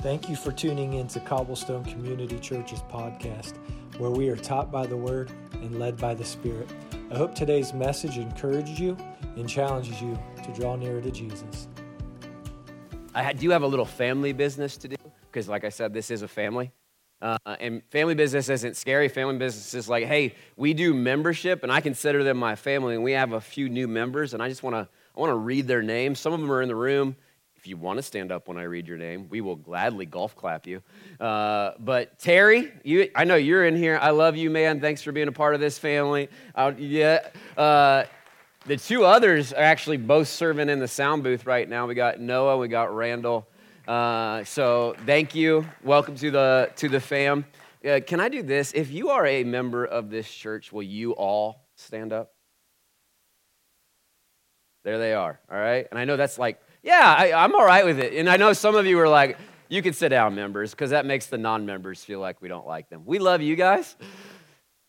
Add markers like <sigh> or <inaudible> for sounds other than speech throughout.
Thank you for tuning in to Cobblestone Community Church's podcast, where we are taught by the Word and led by the Spirit. I hope today's message encourages you and challenges you to draw nearer to Jesus. I do have a little family business to do because, like I said, this is a family. Uh, and family business isn't scary. Family business is like, hey, we do membership, and I consider them my family. And we have a few new members, and I just want to I want to read their names. Some of them are in the room if you want to stand up when I read your name, we will gladly golf clap you. Uh, but Terry, you, I know you're in here. I love you, man. Thanks for being a part of this family. Uh, yeah. Uh, the two others are actually both serving in the sound booth right now. We got Noah, we got Randall. Uh, so thank you. Welcome to the to the fam. Uh, can I do this? If you are a member of this church, will you all stand up? There they are. All right. And I know that's like yeah, I, am all right with it. And I know some of you are like, you can sit down, members, because that makes the non members feel like we don't like them. We love you guys,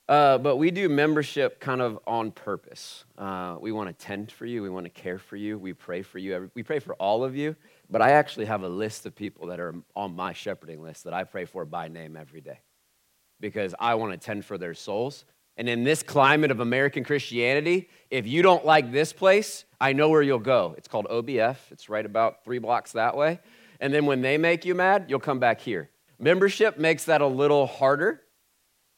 uh, but we do membership kind of on purpose. Uh, we want to tend for you, we want to care for you, we pray for you, we pray for all of you. But I actually have a list of people that are on my shepherding list that I pray for by name every day because I want to tend for their souls. And in this climate of American Christianity, if you don't like this place, I know where you'll go. It's called OBF. It's right about three blocks that way. And then when they make you mad, you'll come back here. Membership makes that a little harder,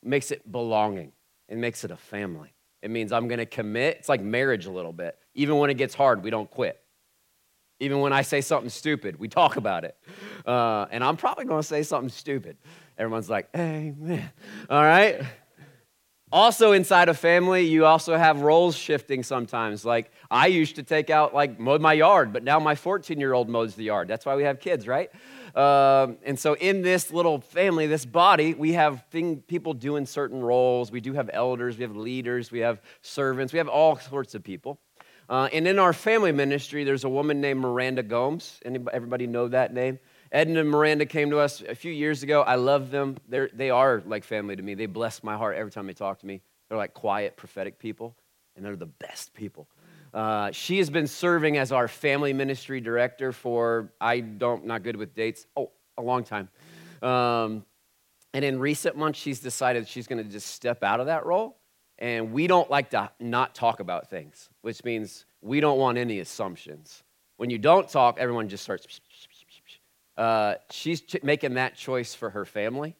makes it belonging, it makes it a family. It means I'm going to commit. It's like marriage a little bit. Even when it gets hard, we don't quit. Even when I say something stupid, we talk about it. Uh, and I'm probably going to say something stupid. Everyone's like, Amen. All right? Also, inside a family, you also have roles shifting sometimes. Like, I used to take out, like, mow my yard, but now my 14 year old mows the yard. That's why we have kids, right? Um, and so, in this little family, this body, we have thing, people doing certain roles. We do have elders, we have leaders, we have servants, we have all sorts of people. Uh, and in our family ministry, there's a woman named Miranda Gomes. Anybody, everybody know that name? Edna and Miranda came to us a few years ago. I love them. They're, they are like family to me. They bless my heart every time they talk to me. They're like quiet, prophetic people, and they're the best people. Uh, she has been serving as our family ministry director for, I don't, not good with dates, oh, a long time. Um, and in recent months, she's decided she's going to just step out of that role. And we don't like to not talk about things, which means we don't want any assumptions. When you don't talk, everyone just starts uh, she's ch- making that choice for her family,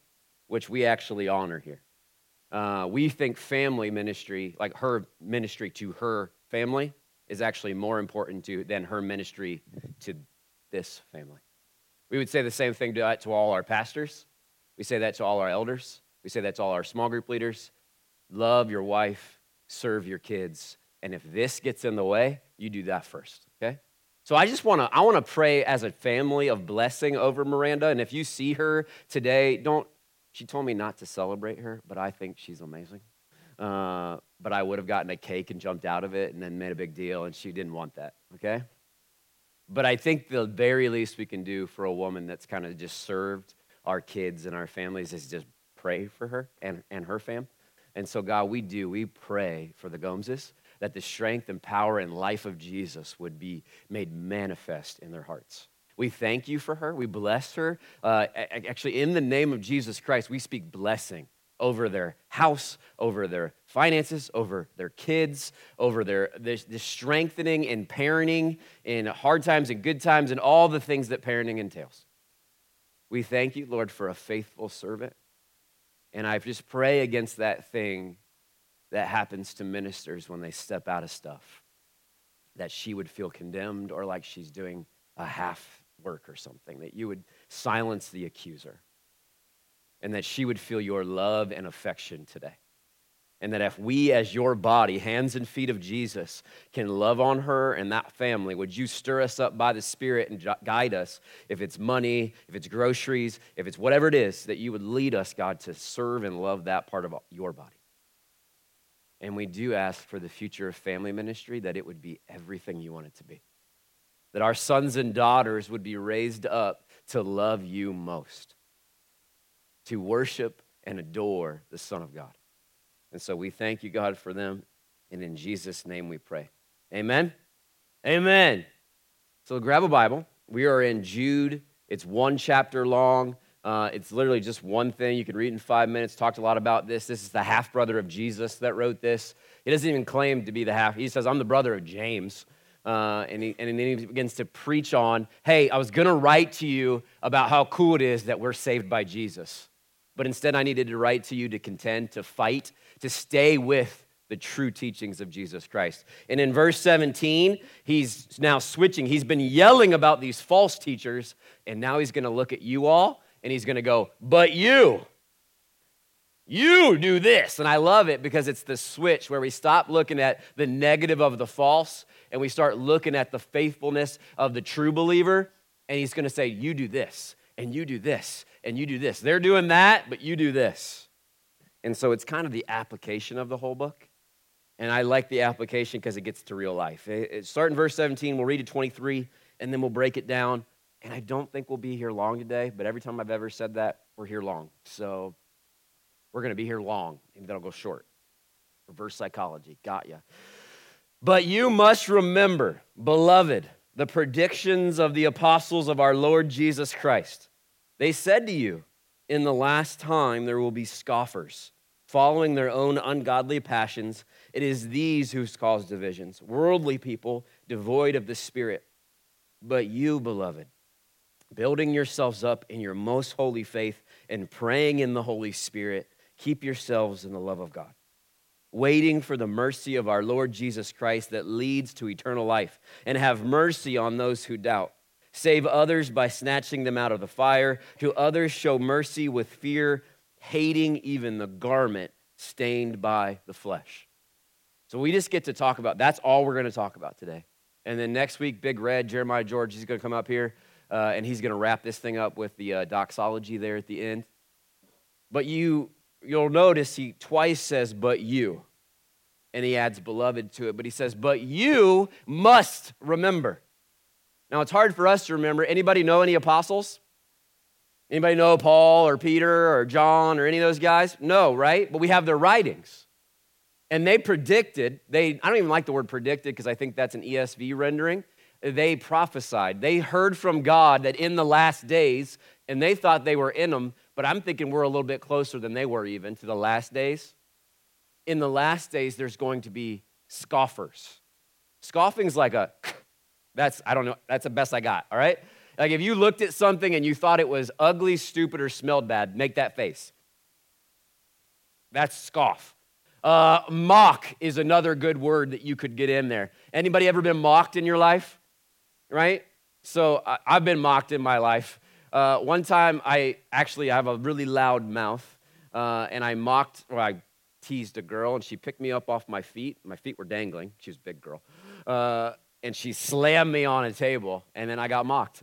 which we actually honor here. Uh, we think family ministry, like her ministry to her family, is actually more important to, than her ministry to this family. We would say the same thing to, to all our pastors. We say that to all our elders. We say that to all our small group leaders. Love your wife, serve your kids. And if this gets in the way, you do that first, okay? So I just want to I want to pray as a family of blessing over Miranda and if you see her today don't she told me not to celebrate her but I think she's amazing. Uh, but I would have gotten a cake and jumped out of it and then made a big deal and she didn't want that, okay? But I think the very least we can do for a woman that's kind of just served our kids and our families is just pray for her and, and her fam. And so, God, we do. We pray for the Gomeses that the strength and power and life of Jesus would be made manifest in their hearts. We thank you for her. We bless her. Uh, actually, in the name of Jesus Christ, we speak blessing over their house, over their finances, over their kids, over their the, the strengthening and parenting in hard times and good times and all the things that parenting entails. We thank you, Lord, for a faithful servant. And I just pray against that thing that happens to ministers when they step out of stuff. That she would feel condemned or like she's doing a half work or something, that you would silence the accuser, and that she would feel your love and affection today. And that if we, as your body, hands and feet of Jesus, can love on her and that family, would you stir us up by the Spirit and guide us? If it's money, if it's groceries, if it's whatever it is, that you would lead us, God, to serve and love that part of your body. And we do ask for the future of family ministry that it would be everything you want it to be. That our sons and daughters would be raised up to love you most, to worship and adore the Son of God. And so we thank you, God, for them. And in Jesus' name we pray. Amen. Amen. So grab a Bible. We are in Jude It's one chapter long. Uh, it's literally just one thing. You can read in five minutes. Talked a lot about this. This is the half brother of Jesus that wrote this. He doesn't even claim to be the half. He says, I'm the brother of James. Uh, and, he, and then he begins to preach on, hey, I was going to write to you about how cool it is that we're saved by Jesus. But instead, I needed to write to you to contend, to fight, to stay with the true teachings of Jesus Christ. And in verse 17, he's now switching. He's been yelling about these false teachers, and now he's going to look at you all and he's going to go, But you, you do this. And I love it because it's the switch where we stop looking at the negative of the false and we start looking at the faithfulness of the true believer. And he's going to say, You do this, and you do this, and you do this. They're doing that, but you do this. And so it's kind of the application of the whole book. And I like the application because it gets to real life. It, start in verse 17, we'll read to 23, and then we'll break it down. And I don't think we'll be here long today, but every time I've ever said that, we're here long. So we're going to be here long, and then I'll go short. Reverse psychology. Got ya. But you must remember, beloved, the predictions of the apostles of our Lord Jesus Christ. They said to you, In the last time there will be scoffers, following their own ungodly passions. It is these who cause divisions, worldly people devoid of the Spirit. But you, beloved, building yourselves up in your most holy faith and praying in the Holy Spirit, keep yourselves in the love of God, waiting for the mercy of our Lord Jesus Christ that leads to eternal life, and have mercy on those who doubt. Save others by snatching them out of the fire. To others, show mercy with fear, hating even the garment stained by the flesh. So we just get to talk about that's all we're going to talk about today. And then next week, Big Red, Jeremiah George, he's going to come up here uh, and he's going to wrap this thing up with the uh, doxology there at the end. But you, you'll notice he twice says, but you. And he adds beloved to it, but he says, but you must remember. Now, it's hard for us to remember. Anybody know any apostles? Anybody know Paul or Peter or John or any of those guys? No, right? But we have their writings. And they predicted, they I don't even like the word predicted because I think that's an ESV rendering they prophesied. They heard from God that in the last days, and they thought they were in them, but I'm thinking we're a little bit closer than they were even to the last days. In the last days, there's going to be scoffers. Scoffing's like a, <clears throat> that's, I don't know, that's the best I got, all right? Like if you looked at something and you thought it was ugly, stupid, or smelled bad, make that face. That's scoff. Uh, mock is another good word that you could get in there. Anybody ever been mocked in your life? Right? So I, have been mocked in my life. Uh, one time, I actually I have a really loud mouth, uh, and I mocked, or I teased a girl, and she picked me up off my feet. My feet were dangling. She was a big girl. Uh, and she slammed me on a table, and then I got mocked.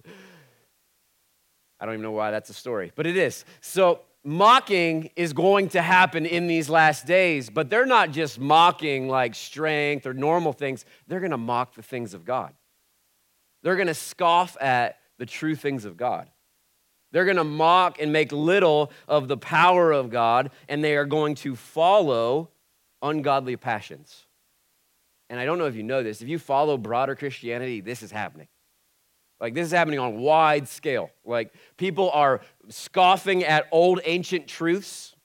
I don't even know why that's a story, but it is. So, mocking is going to happen in these last days, but they're not just mocking like strength or normal things, they're going to mock the things of God. They're going to scoff at the true things of God. They're going to mock and make little of the power of God, and they are going to follow ungodly passions. And I don't know if you know this. If you follow broader Christianity, this is happening. Like, this is happening on wide scale. Like, people are scoffing at old ancient truths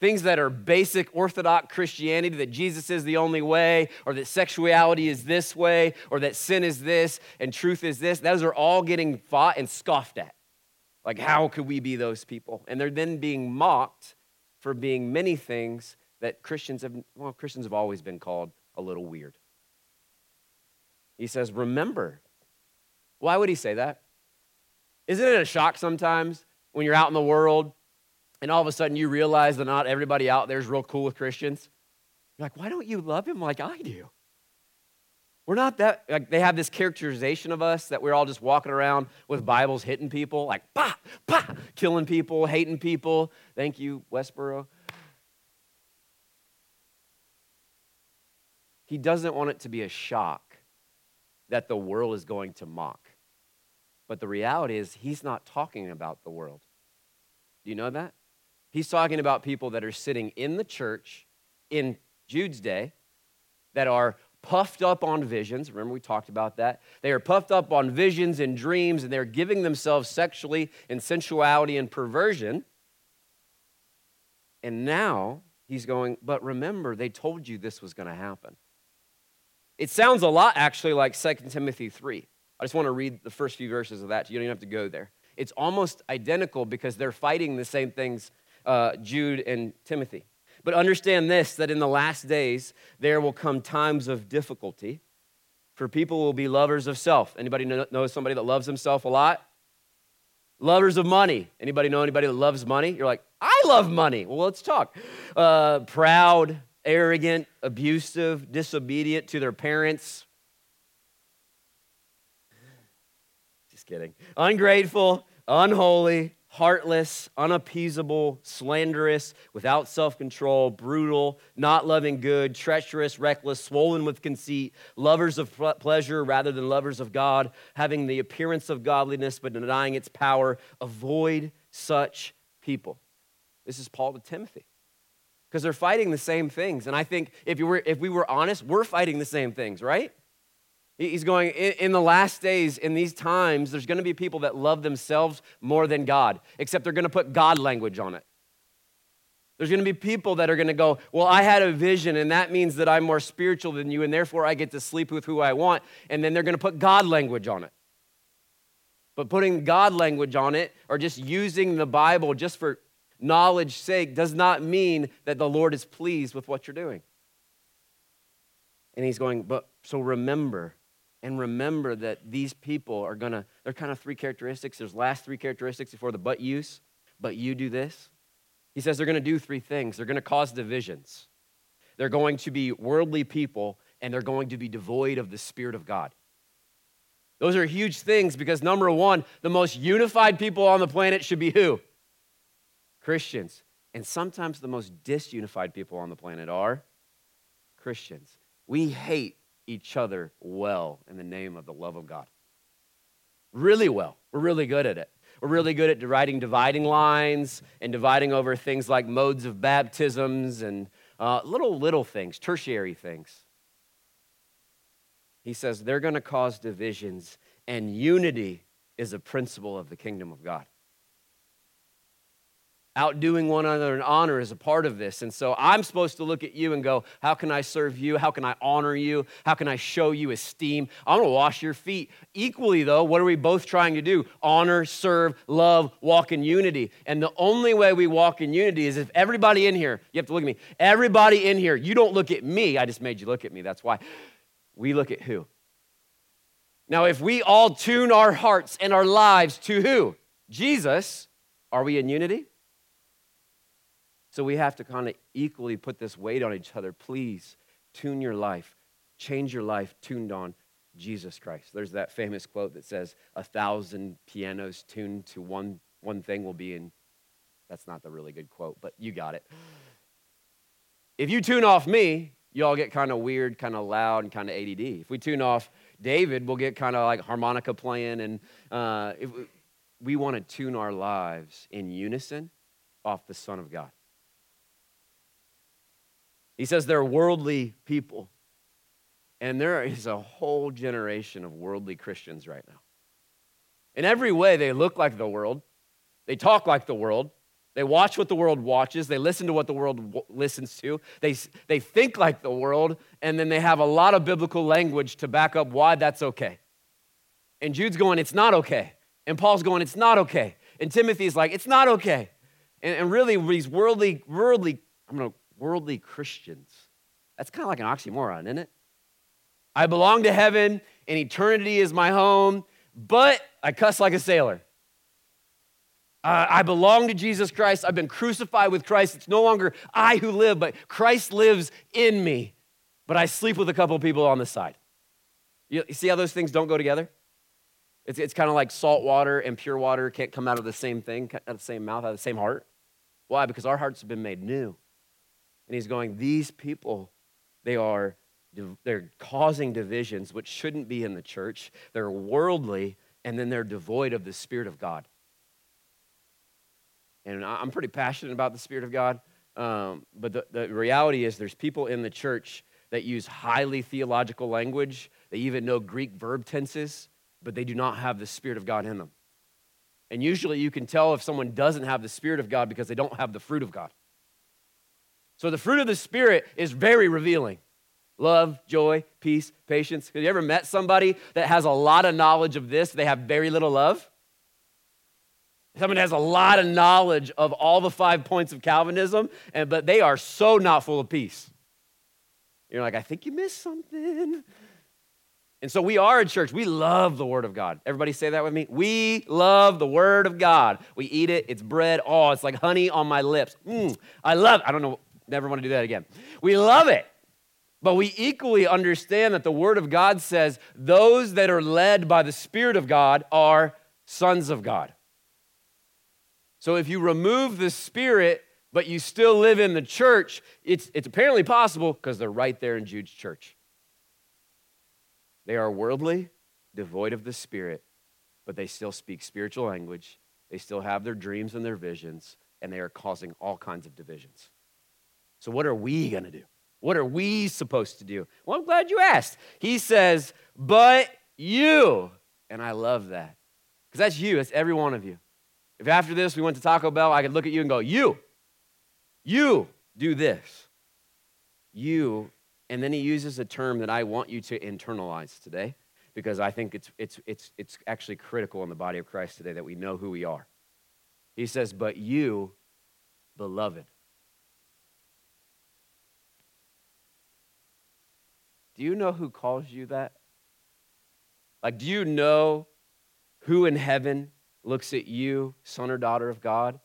things that are basic orthodox Christianity, that Jesus is the only way, or that sexuality is this way, or that sin is this and truth is this, those are all getting fought and scoffed at. Like, how could we be those people? And they're then being mocked for being many things that Christians have, well, Christians have always been called a little weird. He says, Remember. Why would he say that? Isn't it a shock sometimes when you're out in the world and all of a sudden you realize that not everybody out there is real cool with Christians. You're like, why don't you love him like I do? We're not that, like, they have this characterization of us that we're all just walking around with Bibles hitting people, like, bah, bah, killing people, hating people. Thank you, Westboro. He doesn't want it to be a shock that the world is going to mock. But the reality is, he's not talking about the world. Do you know that? He's talking about people that are sitting in the church in Jude's day that are puffed up on visions. Remember, we talked about that. They are puffed up on visions and dreams, and they're giving themselves sexually in sensuality and perversion. And now he's going, but remember, they told you this was going to happen. It sounds a lot actually like 2 Timothy 3. I just want to read the first few verses of that. You don't even have to go there. It's almost identical because they're fighting the same things, uh, Jude and Timothy. But understand this that in the last days, there will come times of difficulty, for people will be lovers of self. Anybody know somebody that loves himself a lot? Lovers of money. Anybody know anybody that loves money? You're like, I love money. Well, let's talk. Uh, proud, arrogant, abusive, disobedient to their parents. Just kidding. Ungrateful, unholy, heartless, unappeasable, slanderous, without self control, brutal, not loving good, treacherous, reckless, swollen with conceit, lovers of pleasure rather than lovers of God, having the appearance of godliness but denying its power. Avoid such people. This is Paul to Timothy. Because they're fighting the same things. And I think if, you were, if we were honest, we're fighting the same things, right? He's going, in the last days, in these times, there's going to be people that love themselves more than God, except they're going to put God language on it. There's going to be people that are going to go, Well, I had a vision, and that means that I'm more spiritual than you, and therefore I get to sleep with who I want. And then they're going to put God language on it. But putting God language on it, or just using the Bible just for knowledge's sake, does not mean that the Lord is pleased with what you're doing. And he's going, But so remember, and remember that these people are gonna, they're kind of three characteristics. There's last three characteristics before the but use, but you do this. He says they're gonna do three things. They're gonna cause divisions. They're going to be worldly people, and they're going to be devoid of the Spirit of God. Those are huge things because number one, the most unified people on the planet should be who? Christians. And sometimes the most disunified people on the planet are Christians. We hate each other well in the name of the love of God. Really well. We're really good at it. We're really good at writing dividing lines and dividing over things like modes of baptisms and uh, little, little things, tertiary things. He says they're going to cause divisions, and unity is a principle of the kingdom of God outdoing one another in honor is a part of this. And so I'm supposed to look at you and go, How can I serve you? How can I honor you? How can I show you esteem? I'm gonna wash your feet. Equally, though, what are we both trying to do? Honor, serve, love, walk in unity. And the only way we walk in unity is if everybody in here, you have to look at me, everybody in here, you don't look at me. I just made you look at me. That's why. We look at who? Now, if we all tune our hearts and our lives to who? Jesus, are we in unity? So we have to kind of equally put this weight on each other. Please tune your life, change your life tuned on Jesus Christ. There's that famous quote that says, A thousand pianos tuned to one, one thing will be in. That's not the really good quote, but you got it. If you tune off me, you all get kind of weird, kind of loud, and kind of ADD. If we tune off David, we'll get kind of like harmonica playing. And uh, we, we want to tune our lives in unison off the Son of God. He says they're worldly people. And there is a whole generation of worldly Christians right now. In every way, they look like the world, they talk like the world, they watch what the world watches, they listen to what the world w- listens to, they, they think like the world, and then they have a lot of biblical language to back up why that's okay. And Jude's going, It's not okay. And Paul's going, It's not okay. And Timothy's like, It's not okay. And, and really, these worldly, worldly, I'm going to worldly Christians. That's kind of like an oxymoron, isn't it? I belong to heaven and eternity is my home, but I cuss like a sailor. Uh, I belong to Jesus Christ. I've been crucified with Christ. It's no longer I who live, but Christ lives in me. But I sleep with a couple people on the side. You, you see how those things don't go together? It's, it's kind of like salt water and pure water can't come out of the same thing, out of the same mouth, out of the same heart. Why? Because our hearts have been made new. And he's going, These people, they are they're causing divisions which shouldn't be in the church. They're worldly, and then they're devoid of the Spirit of God. And I'm pretty passionate about the Spirit of God. Um, but the, the reality is, there's people in the church that use highly theological language. They even know Greek verb tenses, but they do not have the Spirit of God in them. And usually you can tell if someone doesn't have the Spirit of God because they don't have the fruit of God. So the fruit of the Spirit is very revealing love, joy, peace, patience. Have you ever met somebody that has a lot of knowledge of this? They have very little love? Someone has a lot of knowledge of all the five points of Calvinism, and, but they are so not full of peace. You're like, I think you missed something. And so we are a church. We love the Word of God. Everybody say that with me. We love the Word of God. We eat it. It's bread. Oh, it's like honey on my lips. Mm, I love it. I don't know. Never want to do that again. We love it. But we equally understand that the Word of God says those that are led by the Spirit of God are sons of God. So if you remove the Spirit, but you still live in the church, it's, it's apparently possible because they're right there in Jude's church. They are worldly, devoid of the Spirit, but they still speak spiritual language. They still have their dreams and their visions, and they are causing all kinds of divisions. So, what are we going to do? What are we supposed to do? Well, I'm glad you asked. He says, but you. And I love that because that's you, it's every one of you. If after this we went to Taco Bell, I could look at you and go, You, you do this. You, and then he uses a term that I want you to internalize today because I think it's, it's, it's, it's actually critical in the body of Christ today that we know who we are. He says, But you, beloved. Do you know who calls you that? Like, do you know who in heaven looks at you, son or daughter of God,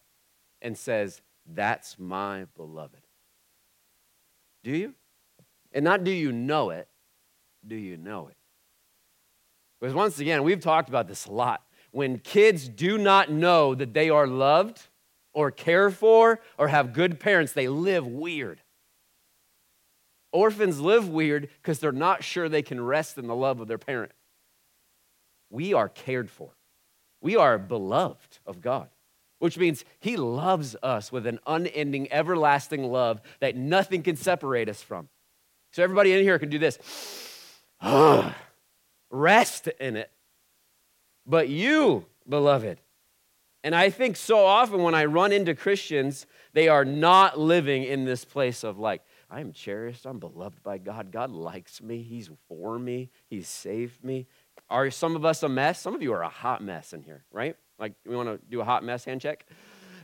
and says, That's my beloved. Do you? And not do you know it, do you know it? Because once again, we've talked about this a lot. When kids do not know that they are loved or cared for or have good parents, they live weird. Orphans live weird because they're not sure they can rest in the love of their parent. We are cared for. We are beloved of God, which means He loves us with an unending, everlasting love that nothing can separate us from. So, everybody in here can do this <sighs> rest in it. But you, beloved, and I think so often when I run into Christians, they are not living in this place of like, I am cherished, I'm beloved by God. God likes me, He's for me, He's saved me. Are some of us a mess? Some of you are a hot mess in here, right? Like, we want to do a hot mess hand check?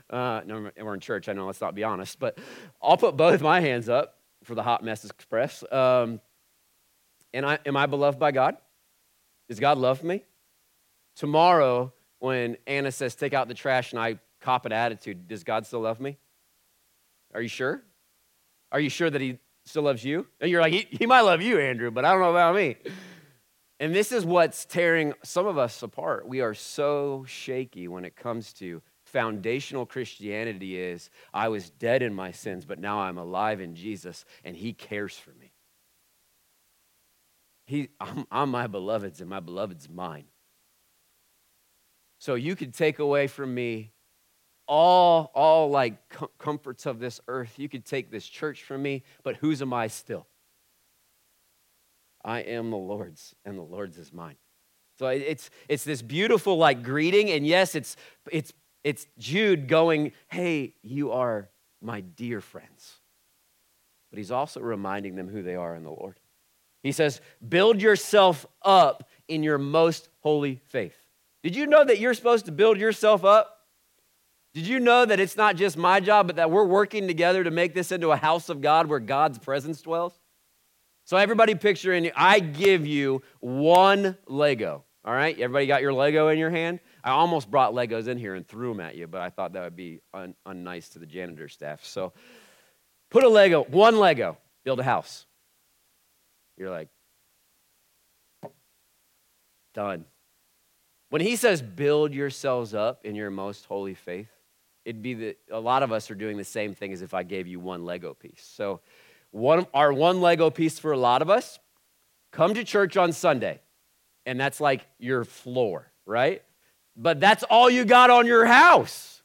Uh, no, we're in church, I know, let's not be honest. But I'll put both my hands up for the hot mess express. Um, and I, am I beloved by God? Does God love me? Tomorrow, when Anna says, take out the trash, and I cop an attitude, does God still love me? Are you sure? Are you sure that He still loves you? And you're like, He, he might love you, Andrew, but I don't know about me. And this is what's tearing some of us apart. We are so shaky when it comes to foundational Christianity is I was dead in my sins, but now I'm alive in Jesus, and He cares for me. He, I'm, I'm my beloved's, and my beloved's mine. So you could take away from me all, all like com- comforts of this earth. You could take this church from me, but whose am I still? I am the Lord's, and the Lord's is mine. So it's, it's this beautiful like greeting, and yes, it's, it's, it's Jude going, hey, you are my dear friends. But he's also reminding them who they are in the Lord. He says, build yourself up in your most holy faith. Did you know that you're supposed to build yourself up? Did you know that it's not just my job, but that we're working together to make this into a house of God where God's presence dwells? So, everybody picture in you, I give you one Lego. All right? Everybody got your Lego in your hand? I almost brought Legos in here and threw them at you, but I thought that would be un- unnice to the janitor staff. So, put a Lego, one Lego, build a house. You're like, done. When he says build yourselves up in your most holy faith, it'd be that a lot of us are doing the same thing as if I gave you one Lego piece. So, one, our one Lego piece for a lot of us, come to church on Sunday. And that's like your floor, right? But that's all you got on your house.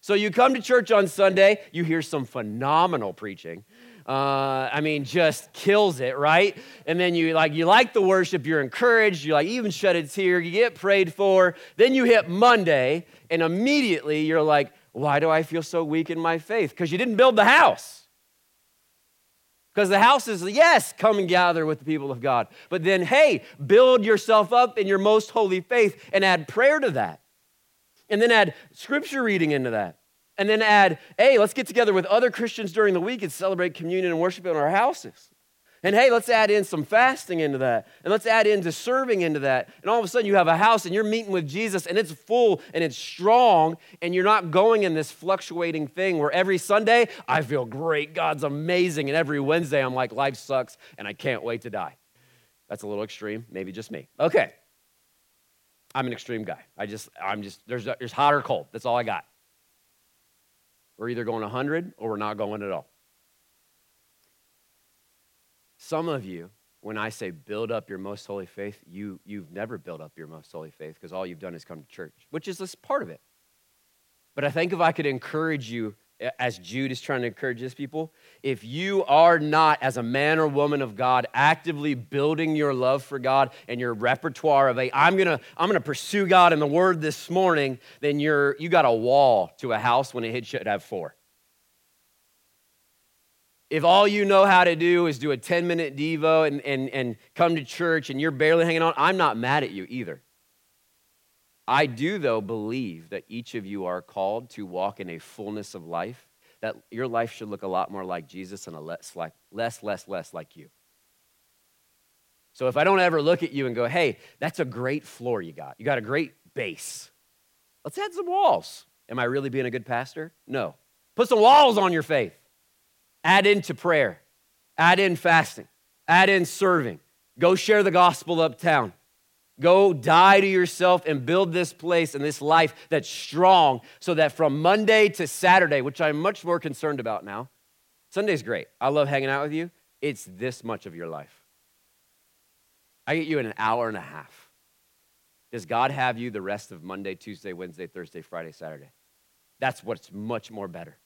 So you come to church on Sunday, you hear some phenomenal preaching. Uh, I mean, just kills it, right? And then you like you like the worship, you're encouraged, you like even shed a tear, you get prayed for. Then you hit Monday, and immediately you're like, why do I feel so weak in my faith? Because you didn't build the house. Because the house is, yes, come and gather with the people of God. But then, hey, build yourself up in your most holy faith and add prayer to that. And then add scripture reading into that. And then add, hey, let's get together with other Christians during the week and celebrate communion and worship in our houses. And hey, let's add in some fasting into that. And let's add into serving into that. And all of a sudden, you have a house and you're meeting with Jesus and it's full and it's strong. And you're not going in this fluctuating thing where every Sunday, I feel great, God's amazing. And every Wednesday, I'm like, life sucks and I can't wait to die. That's a little extreme, maybe just me. Okay. I'm an extreme guy. I just, I'm just, there's, there's hot or cold. That's all I got. We're either going 100 or we're not going at all. Some of you, when I say build up your most holy faith, you, you've never built up your most holy faith because all you've done is come to church, which is this part of it. But I think if I could encourage you, as Jude is trying to encourage his people, if you are not, as a man or woman of God, actively building your love for God and your repertoire of, a, I'm gonna, I'm gonna pursue God in the Word this morning, then you're, you got a wall to a house when it should have four if all you know how to do is do a 10 minute Devo and, and, and come to church and you're barely hanging on, I'm not mad at you either. I do, though, believe that each of you are called to walk in a fullness of life, that your life should look a lot more like Jesus and a less, like, less, less, less like you. So if I don't ever look at you and go, hey, that's a great floor you got, you got a great base, let's add some walls. Am I really being a good pastor? No. Put some walls on your faith. Add into prayer, add in fasting, add in serving. Go share the gospel uptown. Go die to yourself and build this place and this life that's strong so that from Monday to Saturday, which I'm much more concerned about now, Sunday's great. I love hanging out with you. It's this much of your life. I get you in an hour and a half. Does God have you the rest of Monday, Tuesday, Wednesday, Thursday, Friday, Saturday? That's what's much more better.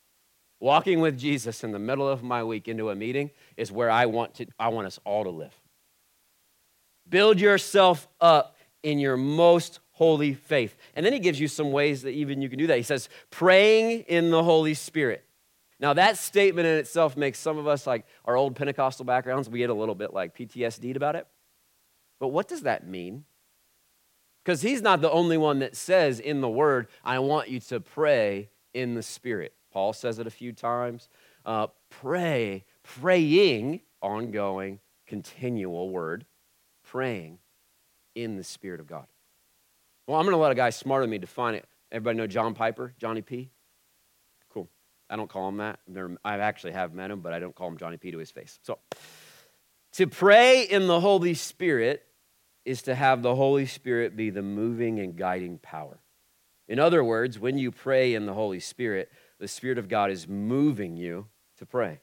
Walking with Jesus in the middle of my week into a meeting is where I want, to, I want us all to live. Build yourself up in your most holy faith. And then he gives you some ways that even you can do that. He says, praying in the Holy Spirit. Now, that statement in itself makes some of us, like our old Pentecostal backgrounds, we get a little bit like PTSD'd about it. But what does that mean? Because he's not the only one that says in the word, I want you to pray in the Spirit. Paul says it a few times. Uh, pray, praying, ongoing, continual word, praying in the Spirit of God. Well, I'm going to let a guy smarter than me define it. Everybody know John Piper, Johnny P? Cool. I don't call him that. I actually have met him, but I don't call him Johnny P to his face. So, to pray in the Holy Spirit is to have the Holy Spirit be the moving and guiding power. In other words, when you pray in the Holy Spirit, the Spirit of God is moving you to pray.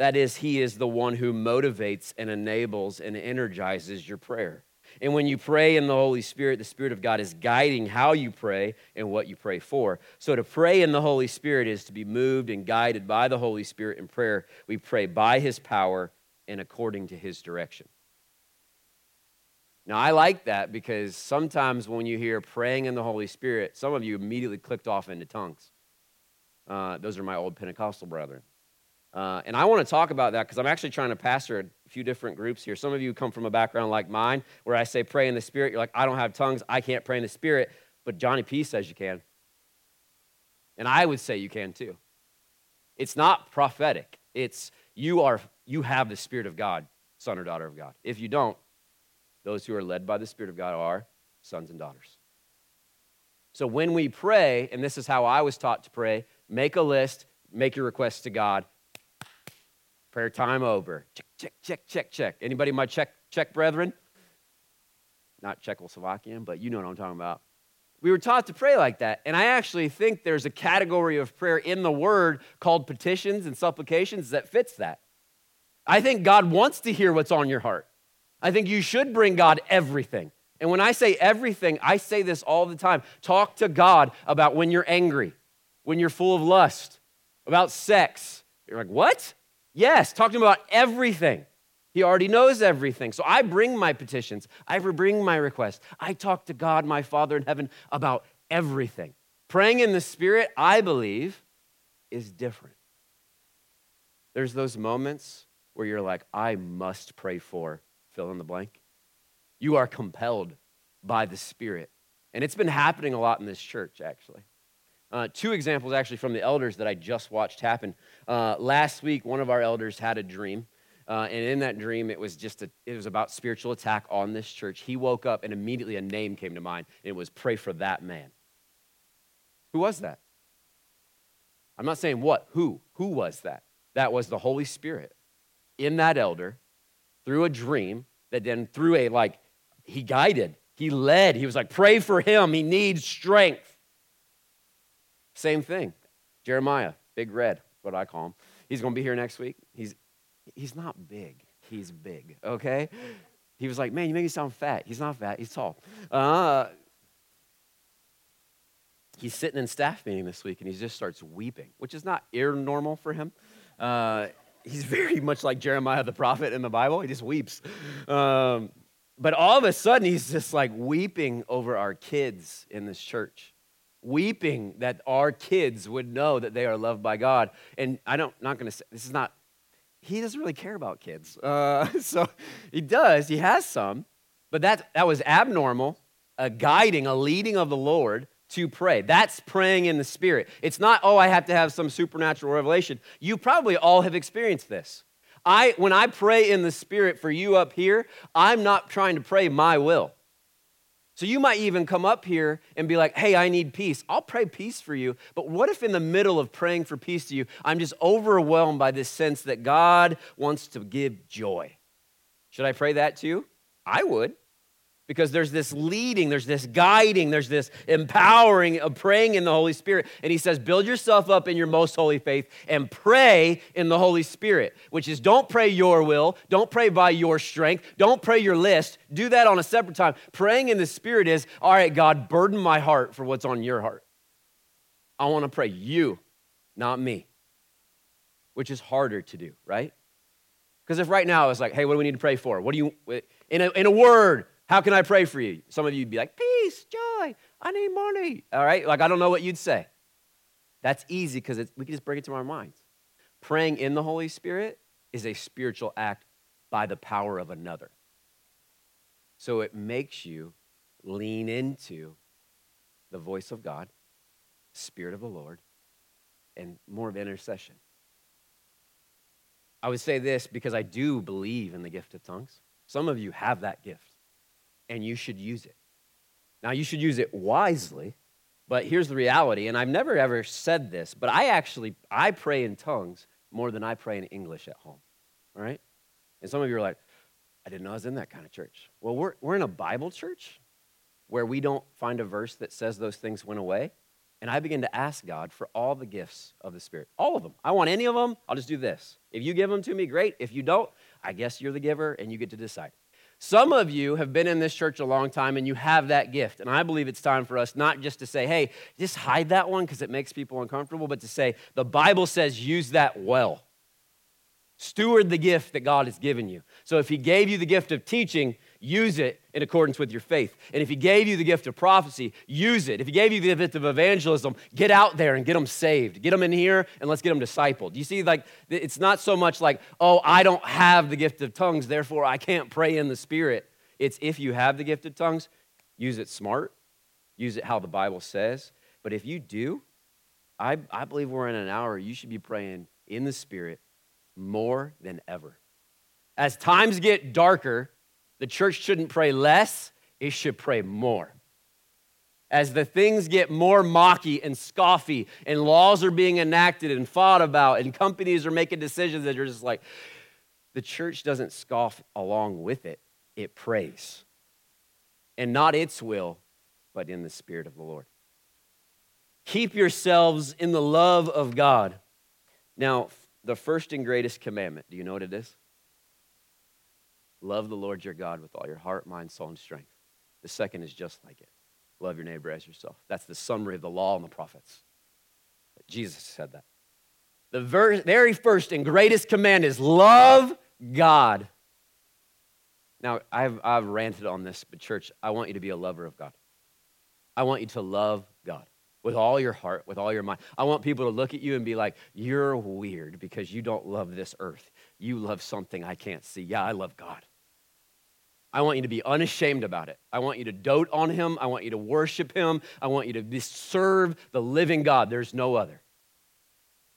That is, He is the one who motivates and enables and energizes your prayer. And when you pray in the Holy Spirit, the Spirit of God is guiding how you pray and what you pray for. So to pray in the Holy Spirit is to be moved and guided by the Holy Spirit in prayer. We pray by His power and according to His direction. Now, I like that because sometimes when you hear praying in the Holy Spirit, some of you immediately clicked off into tongues. Uh, those are my old Pentecostal brethren. Uh, and I want to talk about that because I'm actually trying to pastor a few different groups here. Some of you come from a background like mine where I say pray in the Spirit. You're like, I don't have tongues. I can't pray in the Spirit. But Johnny P says you can. And I would say you can too. It's not prophetic. It's you are you have the Spirit of God, son or daughter of God. If you don't, those who are led by the Spirit of God are sons and daughters. So when we pray, and this is how I was taught to pray, make a list, make your requests to God. Prayer time over. Check, check, check, check, check. Anybody my check, check brethren? Not Czechoslovakian, but you know what I'm talking about. We were taught to pray like that. And I actually think there's a category of prayer in the word called petitions and supplications that fits that. I think God wants to hear what's on your heart. I think you should bring God everything. And when I say everything, I say this all the time. Talk to God about when you're angry when you're full of lust, about sex. You're like, what? Yes, talk to him about everything. He already knows everything. So I bring my petitions, I bring my requests. I talk to God, my Father in heaven, about everything. Praying in the Spirit, I believe, is different. There's those moments where you're like, I must pray for fill in the blank. You are compelled by the Spirit. And it's been happening a lot in this church, actually. Uh, two examples, actually, from the elders that I just watched happen. Uh, last week, one of our elders had a dream. Uh, and in that dream, it was just a, it was about spiritual attack on this church. He woke up and immediately a name came to mind. And it was pray for that man. Who was that? I'm not saying what, who. Who was that? That was the Holy Spirit in that elder through a dream that then through a like he guided, he led. He was like, pray for him. He needs strength. Same thing. Jeremiah, big red, what I call him. He's going to be here next week. He's he's not big. He's big, okay? He was like, man, you make me sound fat. He's not fat. He's tall. Uh, he's sitting in staff meeting this week and he just starts weeping, which is not ear normal for him. Uh, he's <laughs> very much like Jeremiah the prophet in the Bible. He just weeps. Um, but all of a sudden, he's just like weeping over our kids in this church, weeping that our kids would know that they are loved by God. And I don't, not going to say, this is not, he doesn't really care about kids. Uh, <laughs> so he does, he has some, but that, that was abnormal, a guiding, a leading of the Lord to pray. That's praying in the Spirit. It's not, oh, I have to have some supernatural revelation. You probably all have experienced this. I, when I pray in the Spirit for you up here, I'm not trying to pray my will. So you might even come up here and be like, hey, I need peace. I'll pray peace for you. But what if in the middle of praying for peace to you, I'm just overwhelmed by this sense that God wants to give joy? Should I pray that to you? I would because there's this leading, there's this guiding, there's this empowering of praying in the Holy Spirit. And he says, build yourself up in your most holy faith and pray in the Holy Spirit, which is don't pray your will, don't pray by your strength, don't pray your list. Do that on a separate time. Praying in the Spirit is, all right, God, burden my heart for what's on your heart. I want to pray you, not me, which is harder to do, right? Because if right now it's like, hey, what do we need to pray for? What do you, in a, in a word, how can I pray for you? Some of you would be like, peace, joy, I need money. All right? Like, I don't know what you'd say. That's easy because we can just bring it to our minds. Praying in the Holy Spirit is a spiritual act by the power of another. So it makes you lean into the voice of God, Spirit of the Lord, and more of intercession. I would say this because I do believe in the gift of tongues. Some of you have that gift and you should use it. Now, you should use it wisely, but here's the reality, and I've never ever said this, but I actually, I pray in tongues more than I pray in English at home, all right? And some of you are like, I didn't know I was in that kind of church. Well, we're, we're in a Bible church where we don't find a verse that says those things went away. And I begin to ask God for all the gifts of the Spirit. All of them. I want any of them, I'll just do this. If you give them to me, great. If you don't, I guess you're the giver and you get to decide. Some of you have been in this church a long time and you have that gift. And I believe it's time for us not just to say, hey, just hide that one because it makes people uncomfortable, but to say, the Bible says use that well. Steward the gift that God has given you. So if He gave you the gift of teaching, use it in accordance with your faith. And if He gave you the gift of prophecy, use it. If He gave you the gift of evangelism, get out there and get them saved. Get them in here and let's get them discipled. You see, like, it's not so much like, oh, I don't have the gift of tongues, therefore I can't pray in the Spirit. It's if you have the gift of tongues, use it smart, use it how the Bible says. But if you do, I, I believe we're in an hour you should be praying in the Spirit more than ever. As times get darker, the church shouldn't pray less, it should pray more. As the things get more mocky and scoffy, and laws are being enacted and fought about, and companies are making decisions that are just like, the church doesn't scoff along with it, it prays. And not its will, but in the Spirit of the Lord. Keep yourselves in the love of God. Now, the first and greatest commandment, do you know what it is? Love the Lord your God with all your heart, mind, soul, and strength. The second is just like it love your neighbor as yourself. That's the summary of the law and the prophets. Jesus said that. The ver- very first and greatest command is love God. Now, I've, I've ranted on this, but church, I want you to be a lover of God. I want you to love God with all your heart, with all your mind. I want people to look at you and be like, You're weird because you don't love this earth. You love something I can't see. Yeah, I love God. I want you to be unashamed about it. I want you to dote on Him. I want you to worship Him. I want you to serve the living God. There's no other.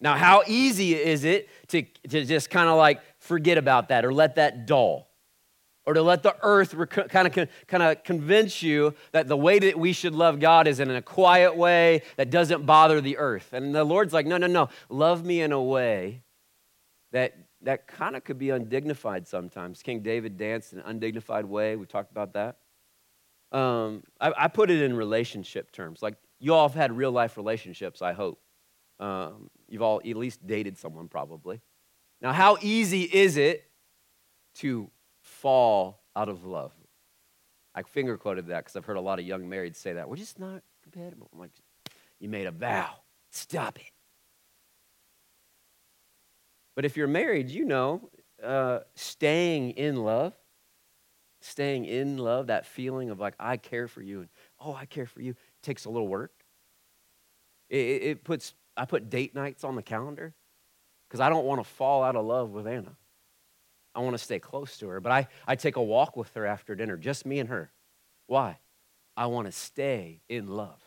Now, how easy is it to, to just kind of like forget about that or let that dull? Or to let the earth kind of kind of convince you that the way that we should love God is in a quiet way that doesn't bother the earth. And the Lord's like, no, no, no. Love me in a way that that kind of could be undignified sometimes. King David danced in an undignified way. We talked about that. Um, I, I, put it in relationship terms. Like you all have had real life relationships, I hope. Um, you've all at least dated someone, probably. Now, how easy is it to fall out of love? I finger quoted that because I've heard a lot of young marrieds say that. We're just not compatible. I'm like, you made a vow. Stop it. But if you're married, you know, uh, staying in love, staying in love, that feeling of like, I care for you and oh, I care for you, takes a little work. It, it puts, I put date nights on the calendar because I don't want to fall out of love with Anna. I want to stay close to her, but I, I take a walk with her after dinner, just me and her. Why? I want to stay in love.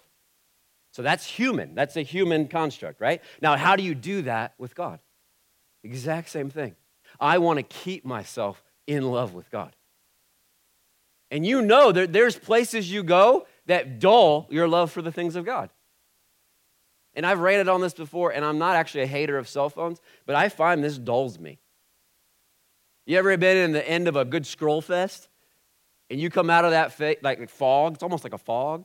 So that's human. That's a human construct, right? Now, how do you do that with God? Exact same thing. I want to keep myself in love with God. And you know that there's places you go that dull your love for the things of God. And I've ranted on this before, and I'm not actually a hater of cell phones, but I find this dulls me. You ever been in the end of a good scroll fest? And you come out of that fa- like fog, it's almost like a fog.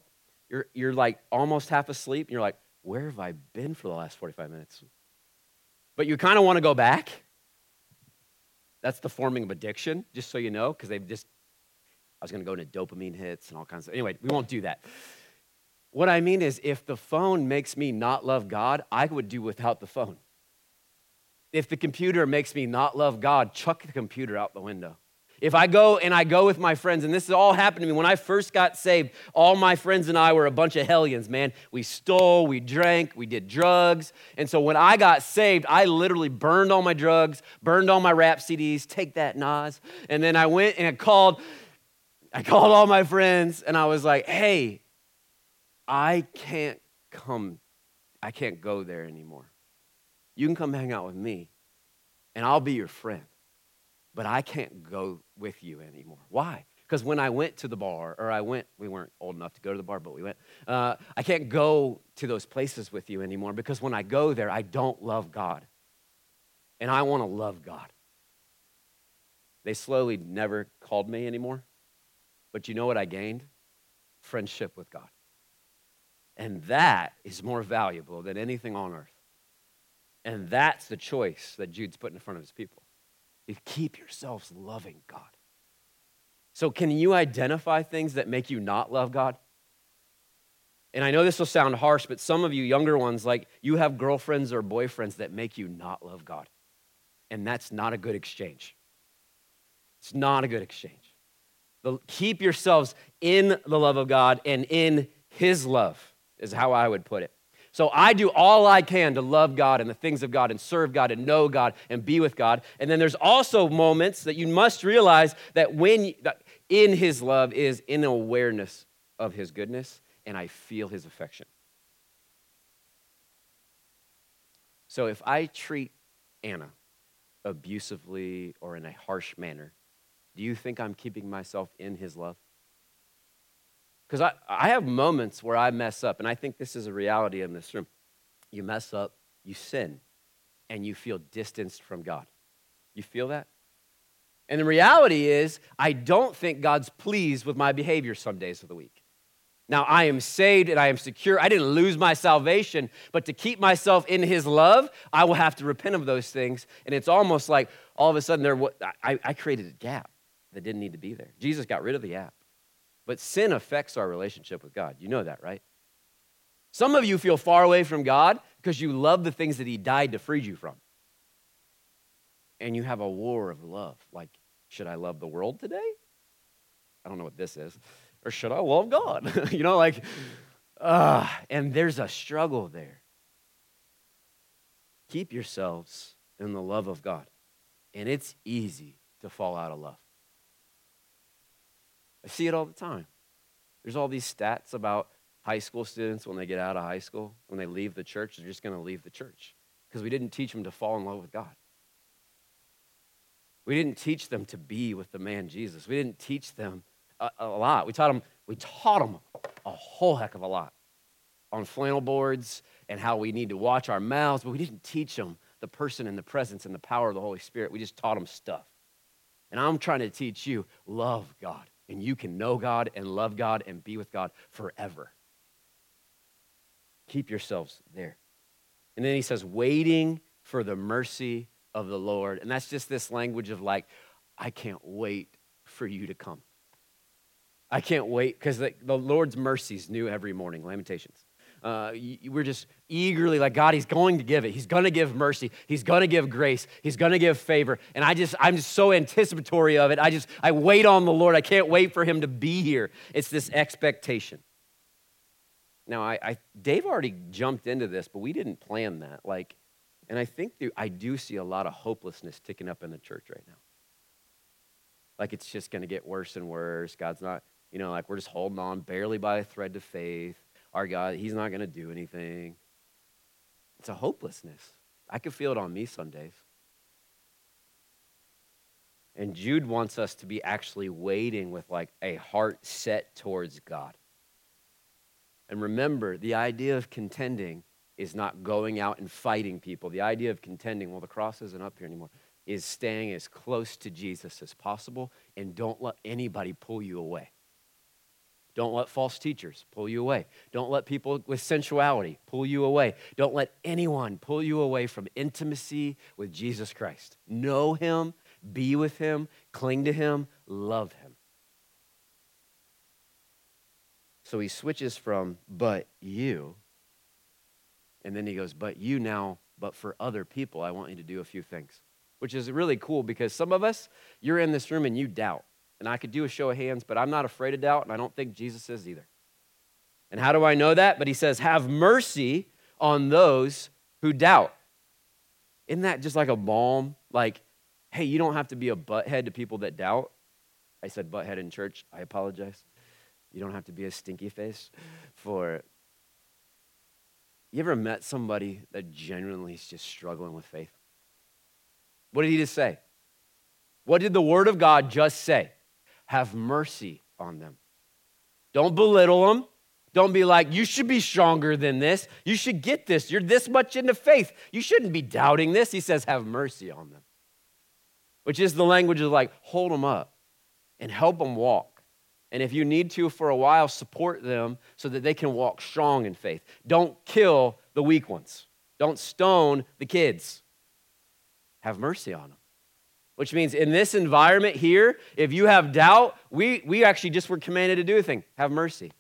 You're, you're like almost half asleep, and you're like, where have I been for the last 45 minutes? But you kind of want to go back. That's the forming of addiction, just so you know, because they've just, I was going to go into dopamine hits and all kinds of, anyway, we won't do that. What I mean is, if the phone makes me not love God, I would do without the phone. If the computer makes me not love God, chuck the computer out the window. If I go and I go with my friends, and this all happened to me when I first got saved, all my friends and I were a bunch of hellions, man. We stole, we drank, we did drugs. And so when I got saved, I literally burned all my drugs, burned all my rap CDs, take that Nas. And then I went and I called, I called all my friends and I was like, hey, I can't come, I can't go there anymore. You can come hang out with me, and I'll be your friend but I can't go with you anymore. Why? Because when I went to the bar, or I went, we weren't old enough to go to the bar, but we went, uh, I can't go to those places with you anymore because when I go there, I don't love God. And I want to love God. They slowly never called me anymore. But you know what I gained? Friendship with God. And that is more valuable than anything on earth. And that's the choice that Jude's put in front of his people keep yourselves loving God. So, can you identify things that make you not love God? And I know this will sound harsh, but some of you younger ones, like you have girlfriends or boyfriends that make you not love God. And that's not a good exchange. It's not a good exchange. The, keep yourselves in the love of God and in His love, is how I would put it. So I do all I can to love God and the things of God and serve God and know God and be with God. And then there's also moments that you must realize that when that in his love is in awareness of his goodness and I feel his affection. So if I treat Anna abusively or in a harsh manner, do you think I'm keeping myself in his love? Because I, I have moments where I mess up, and I think this is a reality in this room. You mess up, you sin, and you feel distanced from God. You feel that? And the reality is, I don't think God's pleased with my behavior some days of the week. Now, I am saved and I am secure. I didn't lose my salvation, but to keep myself in His love, I will have to repent of those things. And it's almost like all of a sudden, there, I, I created a gap that didn't need to be there. Jesus got rid of the gap. But sin affects our relationship with God. You know that, right? Some of you feel far away from God because you love the things that he died to free you from. And you have a war of love. Like, should I love the world today? I don't know what this is. Or should I love God? <laughs> you know, like, uh, and there's a struggle there. Keep yourselves in the love of God. And it's easy to fall out of love. I see it all the time. There's all these stats about high school students when they get out of high school, when they leave the church, they're just going to leave the church because we didn't teach them to fall in love with God. We didn't teach them to be with the man Jesus. We didn't teach them a, a lot. We taught them, we taught them a whole heck of a lot on flannel boards and how we need to watch our mouths, but we didn't teach them the person and the presence and the power of the Holy Spirit. We just taught them stuff. And I'm trying to teach you love God. And you can know God and love God and be with God forever. Keep yourselves there. And then he says, waiting for the mercy of the Lord. And that's just this language of like, I can't wait for you to come. I can't wait because the, the Lord's mercies new every morning. Lamentations. Uh, we're just eagerly like God. He's going to give it. He's going to give mercy. He's going to give grace. He's going to give favor. And I just, I'm just so anticipatory of it. I just, I wait on the Lord. I can't wait for Him to be here. It's this expectation. Now, I, I Dave already jumped into this, but we didn't plan that. Like, and I think I do see a lot of hopelessness ticking up in the church right now. Like it's just going to get worse and worse. God's not, you know, like we're just holding on barely by a thread to faith our God, He's not going to do anything. It's a hopelessness. I could feel it on me some days. And Jude wants us to be actually waiting with like a heart set towards God. And remember, the idea of contending is not going out and fighting people. The idea of contending, well, the cross isn't up here anymore, is staying as close to Jesus as possible and don't let anybody pull you away. Don't let false teachers pull you away. Don't let people with sensuality pull you away. Don't let anyone pull you away from intimacy with Jesus Christ. Know Him, be with Him, cling to Him, love Him. So he switches from, but you, and then he goes, but you now, but for other people, I want you to do a few things, which is really cool because some of us, you're in this room and you doubt and I could do a show of hands, but I'm not afraid of doubt, and I don't think Jesus is either. And how do I know that? But he says, Have mercy on those who doubt. Isn't that just like a balm? Like, hey, you don't have to be a butthead to people that doubt. I said butthead in church. I apologize. You don't have to be a stinky face for. You ever met somebody that genuinely is just struggling with faith? What did he just say? What did the Word of God just say? Have mercy on them. Don't belittle them. Don't be like, you should be stronger than this. You should get this. You're this much into faith. You shouldn't be doubting this. He says, have mercy on them, which is the language of like, hold them up and help them walk. And if you need to for a while, support them so that they can walk strong in faith. Don't kill the weak ones, don't stone the kids. Have mercy on them which means in this environment here, if you have doubt, we, we actually just were commanded to do a thing have mercy,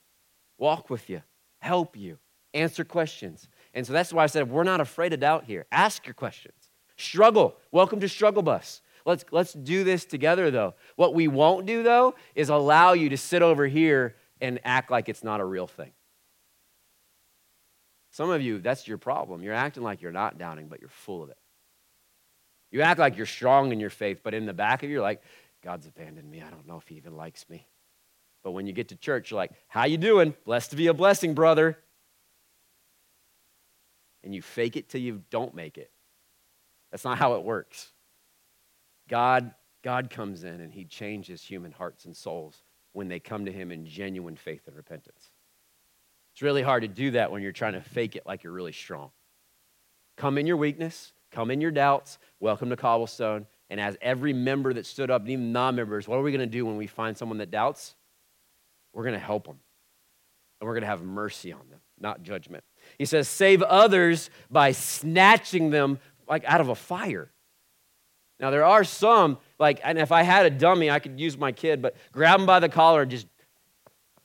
walk with you, help you, answer questions. And so that's why I said we're not afraid of doubt here. Ask your questions. Struggle. Welcome to Struggle Bus. Let's, let's do this together, though. What we won't do, though, is allow you to sit over here and act like it's not a real thing. Some of you, that's your problem. You're acting like you're not doubting, but you're full of it. You act like you're strong in your faith, but in the back of you, you're like, God's abandoned me. I don't know if he even likes me. But when you get to church, you're like, how you doing? Blessed to be a blessing, brother. And you fake it till you don't make it. That's not how it works. God, God comes in and he changes human hearts and souls when they come to him in genuine faith and repentance. It's really hard to do that when you're trying to fake it like you're really strong. Come in your weakness, Come in your doubts. Welcome to Cobblestone. And as every member that stood up, and even non members, what are we going to do when we find someone that doubts? We're going to help them. And we're going to have mercy on them, not judgment. He says, save others by snatching them like out of a fire. Now, there are some, like, and if I had a dummy, I could use my kid, but grab them by the collar and just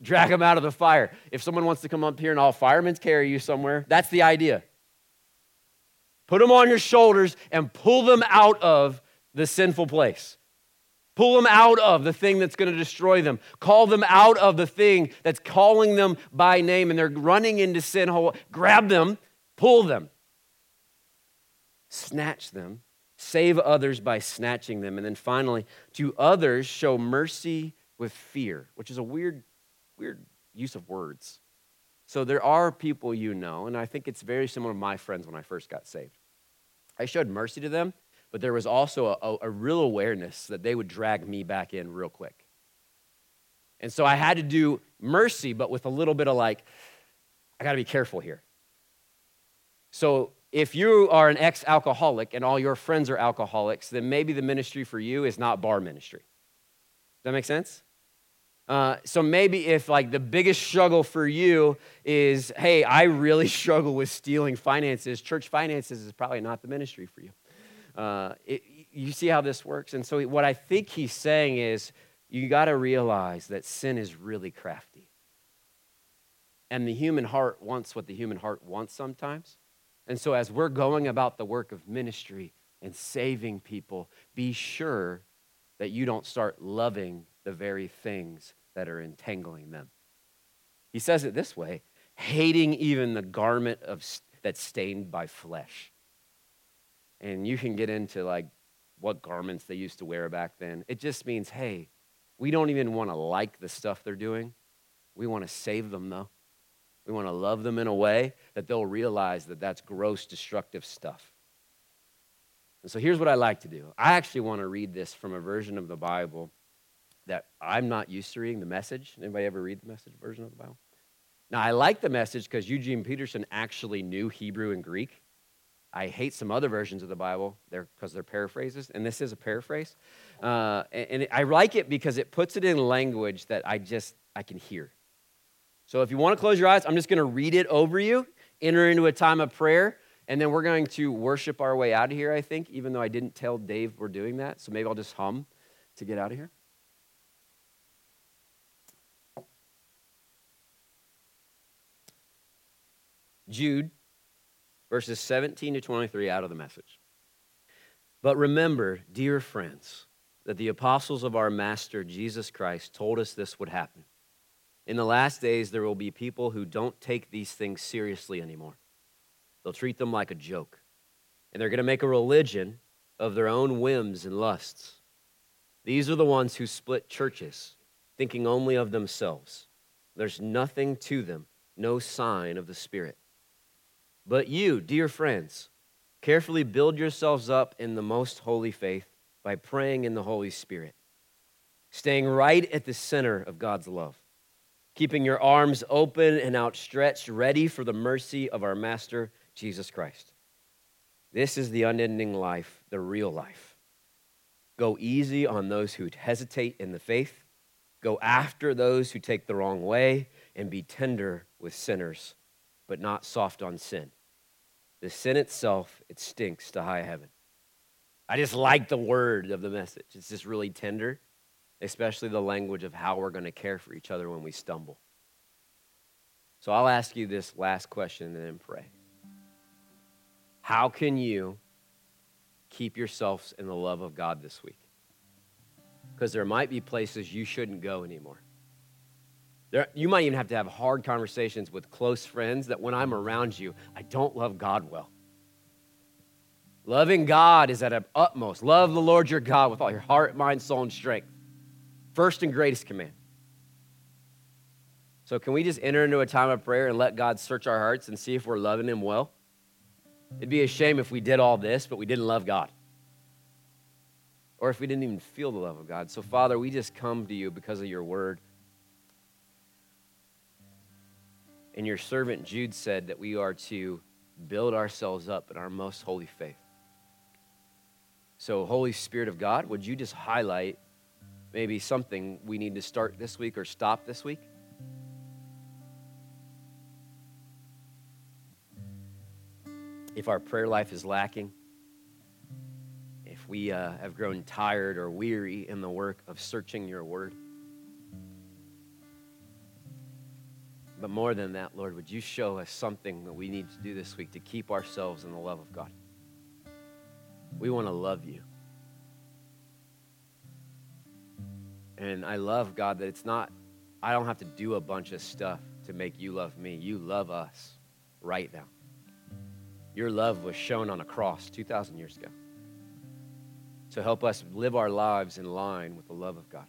drag them out of the fire. If someone wants to come up here and all firemen carry you somewhere, that's the idea. Put them on your shoulders and pull them out of the sinful place. Pull them out of the thing that's going to destroy them. Call them out of the thing that's calling them by name and they're running into sin. Grab them, pull them, snatch them, save others by snatching them. And then finally, to others, show mercy with fear, which is a weird, weird use of words. So there are people you know, and I think it's very similar to my friends when I first got saved. I showed mercy to them but there was also a, a, real awareness that they would drag me back in real quick. And so I had to do mercy, but with a little bit of like, I got to be careful here. So if you are an ex alcoholic and all your friends are alcoholics, then maybe the ministry for you is not bar ministry. Does that make sense? Uh, so maybe if like the biggest struggle for you is, hey, I really <laughs> struggle with stealing finances, church finances is probably not the ministry for you. Uh, it, you see how this works? And so, what I think he's saying is you got to realize that sin is really crafty. And the human heart wants what the human heart wants sometimes. And so, as we're going about the work of ministry and saving people, be sure that you don't start loving the very things that are entangling them. He says it this way hating even the garment of, that's stained by flesh and you can get into like what garments they used to wear back then. It just means, hey, we don't even want to like the stuff they're doing. We want to save them, though. We want to love them in a way that they'll realize that that's gross, destructive stuff. And so here's what I like to do I actually want to read this from a version of the Bible that I'm not used to reading, the message. Anybody ever read the message version of the Bible? Now, I like the message because Eugene Peterson actually knew Hebrew and Greek. I hate some other versions of the Bible because they're, they're, paraphrases, and this is a paraphrase. Uh, and, and I like it because it puts it in language that I just I can hear. So if you want to close your eyes, I'm just going to read it over you, enter into a time of prayer, and then we're going to worship our way out of here. I think, even though I didn't tell Dave we're doing that, so maybe I'll just hum to get out of here. Jude verses 17 to 23 out of the message. But remember, dear friends, that the apostles of our Master Jesus Christ told us this would happen. In the last days, there will be people who don't take these things seriously anymore. They'll treat them like a joke. And they're going to make a religion of their own whims and lusts. These are the ones who split churches, thinking only of themselves. There's nothing to them, no sign of the Spirit. But you, dear friends, carefully build yourselves up in the most holy faith by praying in the Holy Spirit, staying right at the center of God's love, keeping your arms open and outstretched, ready for the mercy of our Master Jesus Christ. This is the unending life, the real life. Go easy on those who hesitate in the faith. Go after those who take the wrong way and be tender with sinners, but not soft on sin. The sin itself, it stinks to high heaven. I just like the word of the message. It's just really tender, especially the language of how we're going to care for each other when we stumble. So I'll ask you this last question and then pray. How can you keep yourselves in the love of God this week? Because there might be places you shouldn't go anymore. There, you might even have to have hard conversations with close friends that when I'm around you, I don't love God well. Loving God is at an utmost. Love the Lord your God with all your heart, mind, soul, and strength. First and greatest command. So, can we just enter into a time of prayer and let God search our hearts and see if we're loving Him well? It'd be a shame if we did all this, but we didn't love God. Or if we didn't even feel the love of God. So, Father, we just come to you because of your word. And your servant Jude said that we are to build ourselves up in our most holy faith. So, Holy Spirit of God, would you just highlight maybe something we need to start this week or stop this week? If our prayer life is lacking, if we uh, have grown tired or weary in the work of searching your word, But more than that, Lord, would you show us something that we need to do this week to keep ourselves in the love of God? We want to love you. And I love, God, that it's not, I don't have to do a bunch of stuff to make you love me. You love us right now. Your love was shown on a cross 2,000 years ago. So help us live our lives in line with the love of God.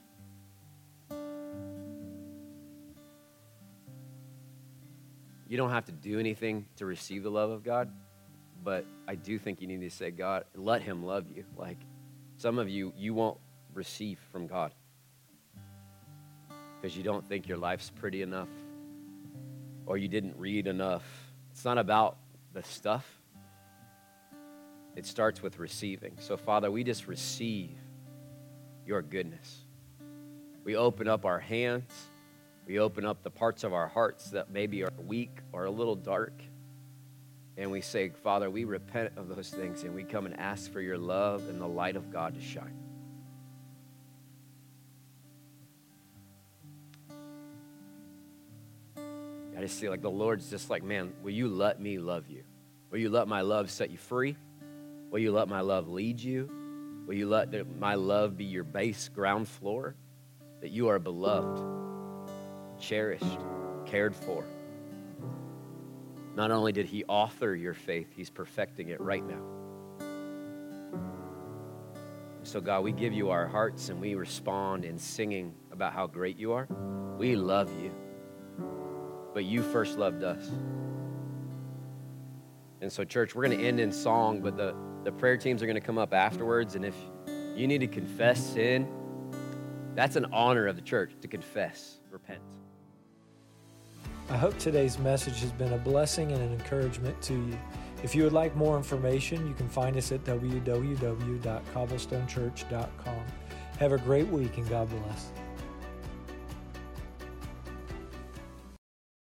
You don't have to do anything to receive the love of God, but I do think you need to say, God, let Him love you. Like some of you, you won't receive from God because you don't think your life's pretty enough or you didn't read enough. It's not about the stuff, it starts with receiving. So, Father, we just receive your goodness. We open up our hands, we open up the parts of our hearts that maybe are weak or a little dark. And we say, Father, we repent of those things and we come and ask for your love and the light of God to shine. I just feel like the Lord's just like, man, will you let me love you? Will you let my love set you free? Will you let my love lead you? Will you let my love be your base ground floor? That you are beloved, cherished, cared for. Not only did He author your faith, He's perfecting it right now. So, God, we give you our hearts and we respond in singing about how great you are. We love you but you first loved us. And so, church, we're going to end in song, but the, the prayer teams are going to come up afterwards. And if you need to confess sin, that's an honor of the church to confess, repent. I hope today's message has been a blessing and an encouragement to you. If you would like more information, you can find us at www.cobblestonechurch.com. Have a great week and God bless.